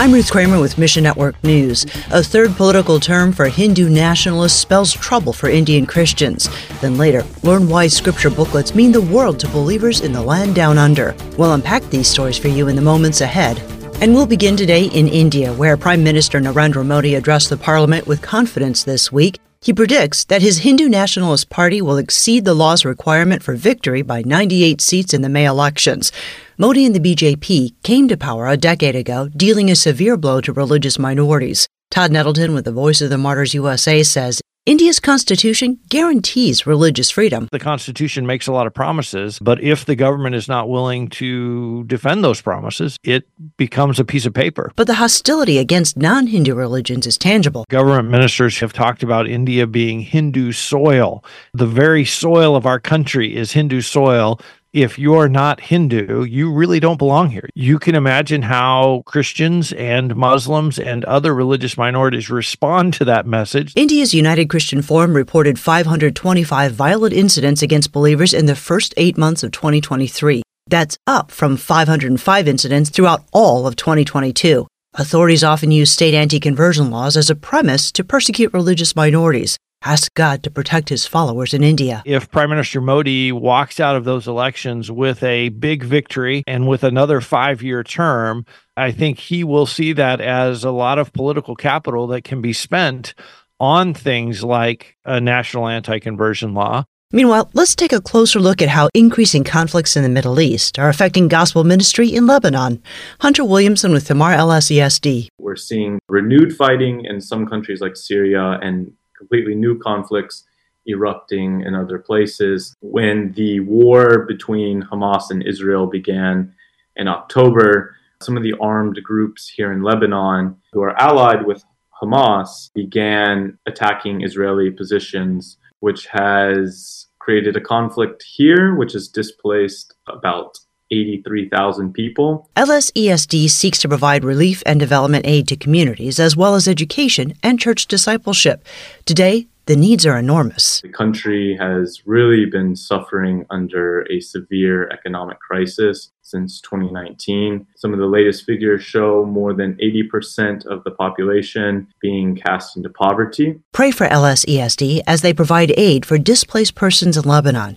I'm Ruth Kramer with Mission Network News. A third political term for Hindu nationalists spells trouble for Indian Christians. Then later, learn why scripture booklets mean the world to believers in the land down under. We'll unpack these stories for you in the moments ahead. And we'll begin today in India, where Prime Minister Narendra Modi addressed the parliament with confidence this week. He predicts that his Hindu Nationalist Party will exceed the law's requirement for victory by 98 seats in the May elections. Modi and the BJP came to power a decade ago, dealing a severe blow to religious minorities. Todd Nettleton with the Voice of the Martyrs USA says India's constitution guarantees religious freedom. The constitution makes a lot of promises, but if the government is not willing to defend those promises, it becomes a piece of paper. But the hostility against non Hindu religions is tangible. Government ministers have talked about India being Hindu soil. The very soil of our country is Hindu soil if you're not Hindu, you really don't belong here. You can imagine how Christians and Muslims and other religious minorities respond to that message. India's United Christian Forum reported 525 violent incidents against believers in the first eight months of 2023. That's up from 505 incidents throughout all of 2022. Authorities often use state anti conversion laws as a premise to persecute religious minorities ask God to protect his followers in India. If Prime Minister Modi walks out of those elections with a big victory and with another five year term, I think he will see that as a lot of political capital that can be spent on things like a national anti conversion law. Meanwhile, let's take a closer look at how increasing conflicts in the Middle East are affecting gospel ministry in Lebanon. Hunter Williamson with Thimar LSESD. We're seeing renewed fighting in some countries like Syria and completely new conflicts erupting in other places. When the war between Hamas and Israel began in October, some of the armed groups here in Lebanon who are allied with Hamas began attacking Israeli positions, which has created a conflict here, which has displaced about 83,000 people. LSESD seeks to provide relief and development aid to communities as well as education and church discipleship. Today, the needs are enormous. The country has really been suffering under a severe economic crisis since 2019. Some of the latest figures show more than 80% of the population being cast into poverty. Pray for LSESD as they provide aid for displaced persons in Lebanon.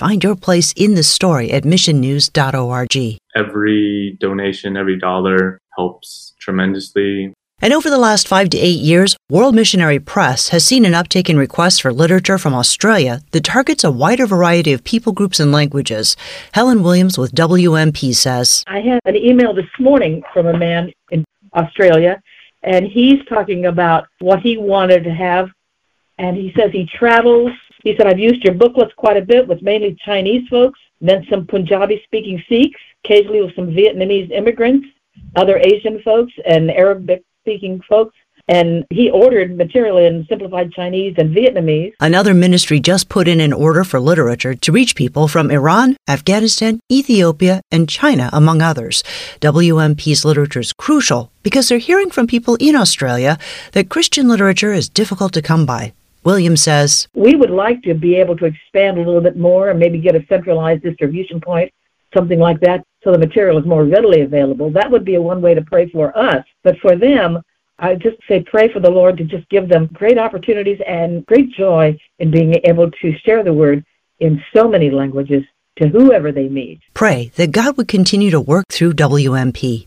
Find your place in the story at missionnews.org. Every donation, every dollar helps tremendously. And over the last five to eight years, World Missionary Press has seen an uptick in requests for literature from Australia that targets a wider variety of people groups and languages. Helen Williams with WMP says I had an email this morning from a man in Australia, and he's talking about what he wanted to have. And he says he travels he said, I've used your booklets quite a bit with mainly Chinese folks, then some Punjabi speaking Sikhs, occasionally with some Vietnamese immigrants, other Asian folks, and Arabic speaking folks. And he ordered material in simplified Chinese and Vietnamese. Another ministry just put in an order for literature to reach people from Iran, Afghanistan, Ethiopia, and China, among others. WMP's literature is crucial because they're hearing from people in Australia that Christian literature is difficult to come by. William says, We would like to be able to expand a little bit more and maybe get a centralized distribution point, something like that, so the material is more readily available. That would be a one way to pray for us. But for them, I just say pray for the Lord to just give them great opportunities and great joy in being able to share the word in so many languages to whoever they meet. Pray that God would continue to work through WMP.